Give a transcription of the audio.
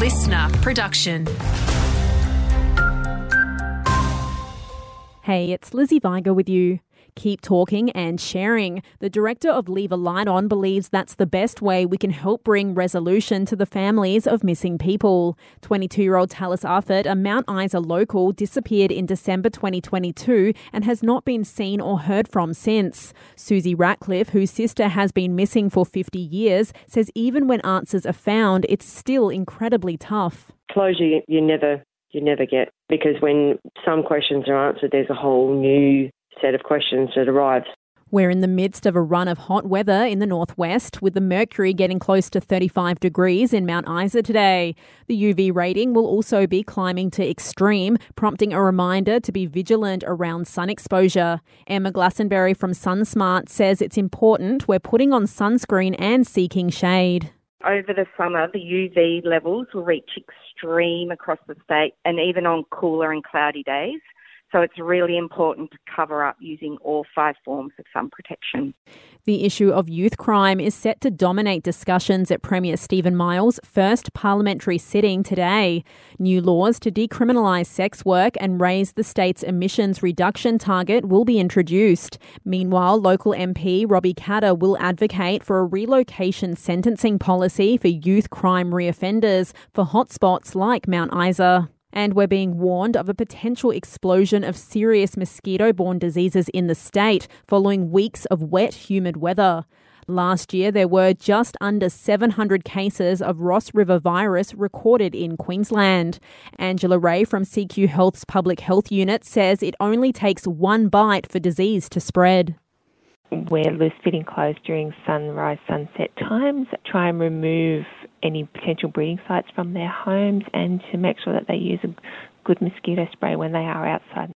LiSTNR production. Hey, it's Lizzie Viger with you. Keep talking and sharing. The director of Leave a Light On believes that's the best way we can help bring resolution to the families of missing people. 22 year old Talis Arthur, a Mount Isa local, disappeared in December 2022 and has not been seen or heard from since. Susie Ratcliffe, whose sister has been missing for 50 years, says even when answers are found, it's still incredibly tough. Closure you never you never get because when some questions are answered, there's a whole new set of questions that arrives. We're in the midst of a run of hot weather in the northwest, with the mercury getting close to 35 degrees in Mount Isa today. The UV rating will also be climbing to extreme, prompting a reminder to be vigilant around sun exposure. Emma Glastonbury from SunSmart says it's important we're putting on sunscreen and seeking shade. Over the summer, the UV levels will reach extreme across the state and even on cooler and cloudy days. So it's really important to cover up using all five forms of sun protection. The issue of youth crime is set to dominate discussions at Premier Stephen Miles' first parliamentary sitting today. New laws to decriminalise sex work and raise the state's emissions reduction target will be introduced. Meanwhile, local MP Robbie Katter will advocate for a relocation sentencing policy for youth crime reoffenders for hotspots like Mount Isa. And we're being warned of a potential explosion of serious mosquito borne diseases in the state following weeks of wet, humid weather. Last year, there were just under 700 cases of Ross River virus recorded in Queensland. Angela Ray from CQ Health's Public Health Unit says it only takes one bite for disease to spread wear loose fitting clothes during sunrise, sunset times, try and remove any potential breeding sites from their homes, and to make sure that they use a good mosquito spray when they are outside.